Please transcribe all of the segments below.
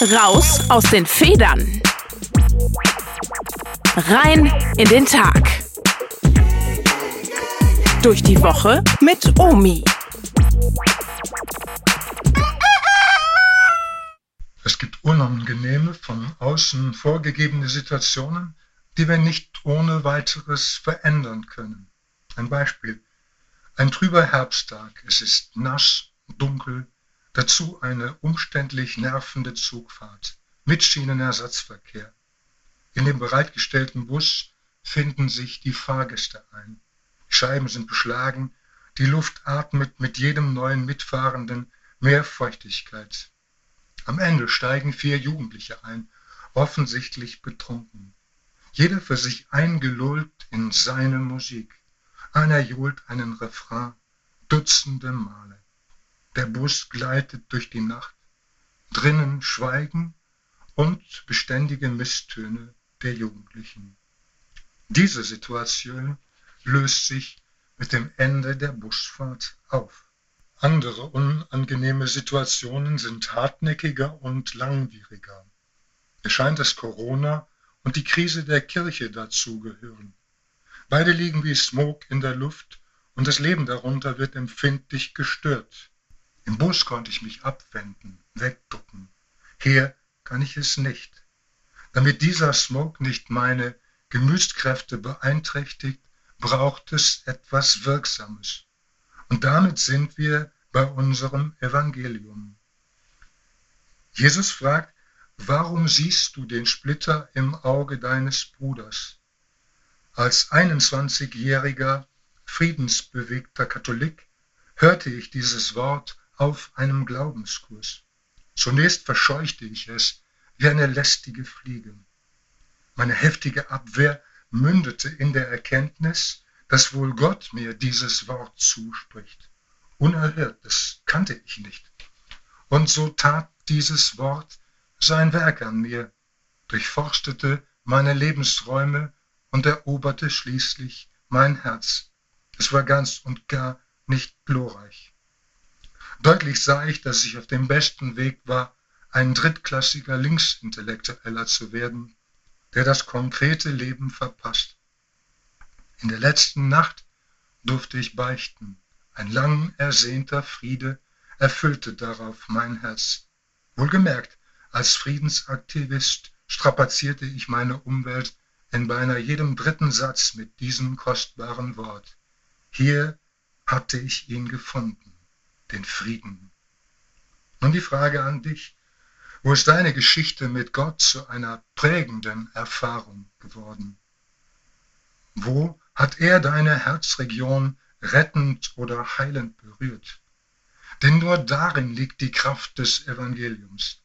Raus aus den Federn. Rein in den Tag. Durch die Woche mit Omi. Es gibt unangenehme, von außen vorgegebene Situationen, die wir nicht ohne weiteres verändern können. Ein Beispiel. Ein trüber Herbsttag, es ist nass, dunkel, dazu eine umständlich nervende Zugfahrt mit Schienenersatzverkehr. In dem bereitgestellten Bus finden sich die Fahrgäste ein. Die Scheiben sind beschlagen, die Luft atmet mit jedem neuen Mitfahrenden mehr Feuchtigkeit. Am Ende steigen vier Jugendliche ein, offensichtlich betrunken. Jeder für sich eingelullt in seine Musik. Einer johlt einen Refrain dutzende Male. Der Bus gleitet durch die Nacht. Drinnen Schweigen und beständige Misstöne der Jugendlichen. Diese Situation löst sich mit dem Ende der Busfahrt auf. Andere unangenehme Situationen sind hartnäckiger und langwieriger. Es scheint, dass Corona und die Krise der Kirche dazugehören. Beide liegen wie Smog in der Luft und das Leben darunter wird empfindlich gestört. Im Bus konnte ich mich abwenden, wegducken. Hier kann ich es nicht. Damit dieser Smog nicht meine Gemütskräfte beeinträchtigt, braucht es etwas Wirksames. Und damit sind wir bei unserem Evangelium. Jesus fragt, warum siehst du den Splitter im Auge deines Bruders? Als 21-jähriger, friedensbewegter Katholik hörte ich dieses Wort auf einem Glaubenskurs. Zunächst verscheuchte ich es wie eine lästige Fliege. Meine heftige Abwehr mündete in der Erkenntnis, dass wohl Gott mir dieses Wort zuspricht. Unerhört, das kannte ich nicht. Und so tat dieses Wort sein Werk an mir, durchforstete meine Lebensräume und eroberte schließlich mein Herz. Es war ganz und gar nicht glorreich. Deutlich sah ich, dass ich auf dem besten Weg war, ein drittklassiger Linksintellektueller zu werden, der das konkrete Leben verpasst. In der letzten Nacht durfte ich beichten. Ein lang ersehnter Friede erfüllte darauf mein Herz. Wohlgemerkt, als Friedensaktivist strapazierte ich meine Umwelt in beinahe jedem dritten Satz mit diesem kostbaren Wort. Hier hatte ich ihn gefunden, den Frieden. Nun die Frage an dich, wo ist deine Geschichte mit Gott zu einer prägenden Erfahrung geworden? Wo hat er deine Herzregion rettend oder heilend berührt? Denn nur darin liegt die Kraft des Evangeliums.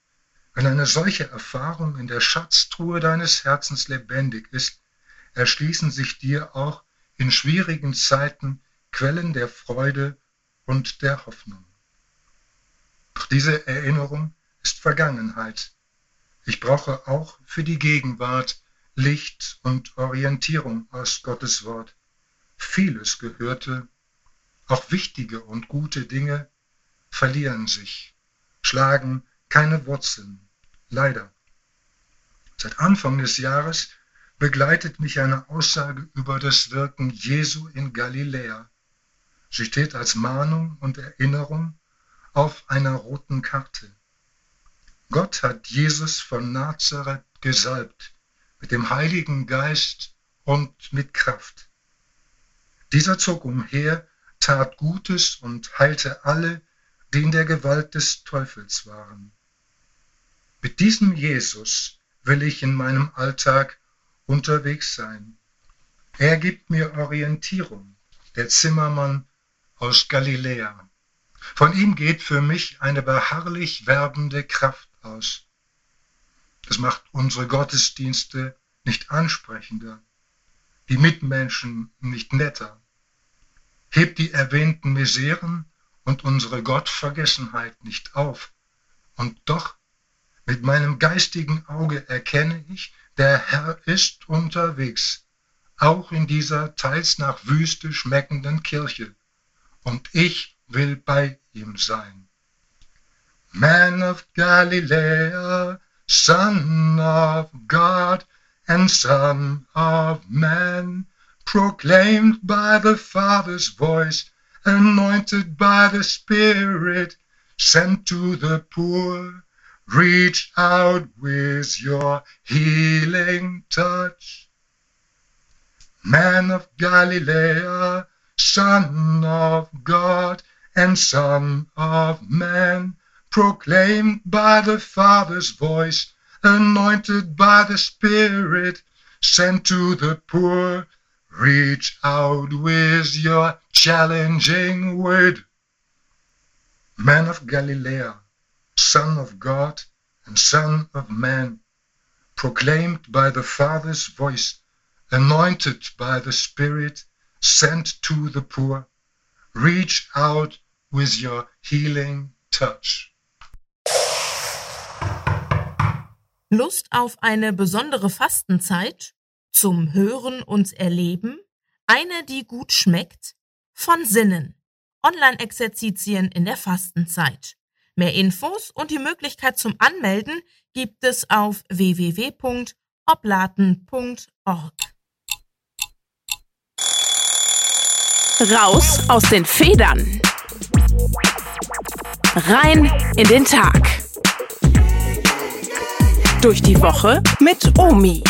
Wenn eine solche Erfahrung in der Schatztruhe deines Herzens lebendig ist, erschließen sich dir auch in schwierigen Zeiten Quellen der Freude und der Hoffnung. Doch diese Erinnerung ist Vergangenheit. Ich brauche auch für die Gegenwart Licht und Orientierung aus Gottes Wort. Vieles Gehörte, auch wichtige und gute Dinge, verlieren sich, schlagen keine Wurzeln, leider. Seit Anfang des Jahres begleitet mich eine Aussage über das Wirken Jesu in Galiläa. Sie steht als Mahnung und Erinnerung auf einer roten Karte. Gott hat Jesus von Nazareth gesalbt mit dem Heiligen Geist und mit Kraft. Dieser zog umher, tat Gutes und heilte alle, die in der Gewalt des Teufels waren. Mit diesem Jesus will ich in meinem Alltag unterwegs sein. Er gibt mir Orientierung, der Zimmermann aus Galiläa. Von ihm geht für mich eine beharrlich werbende Kraft aus. Das macht unsere Gottesdienste nicht ansprechender, die Mitmenschen nicht netter, hebt die erwähnten Miseren und unsere Gottvergessenheit nicht auf. Und doch, mit meinem geistigen Auge erkenne ich, der Herr ist unterwegs, auch in dieser teils nach Wüste schmeckenden Kirche, und ich will bei ihm sein. Man of Galilee, Son of God and Son of Man, proclaimed by the Father's voice, anointed by the Spirit, sent to the poor, reach out with your healing touch. Man of Galilee, Son of God and Son of Man, proclaimed by the Father's voice, anointed by the Spirit, sent to the poor, reach out with your challenging word. Man of Galilee, Son of God and Son of Man, proclaimed by the Father's voice, anointed by the Spirit, sent to the poor, reach out with your healing touch. Lust auf eine besondere Fastenzeit? Zum Hören und Erleben? Eine, die gut schmeckt? Von Sinnen. Online-Exerzitien in der Fastenzeit. Mehr Infos und die Möglichkeit zum Anmelden gibt es auf www.oblaten.org. Raus aus den Federn. Rein in den Tag. Durch die Woche mit Omi.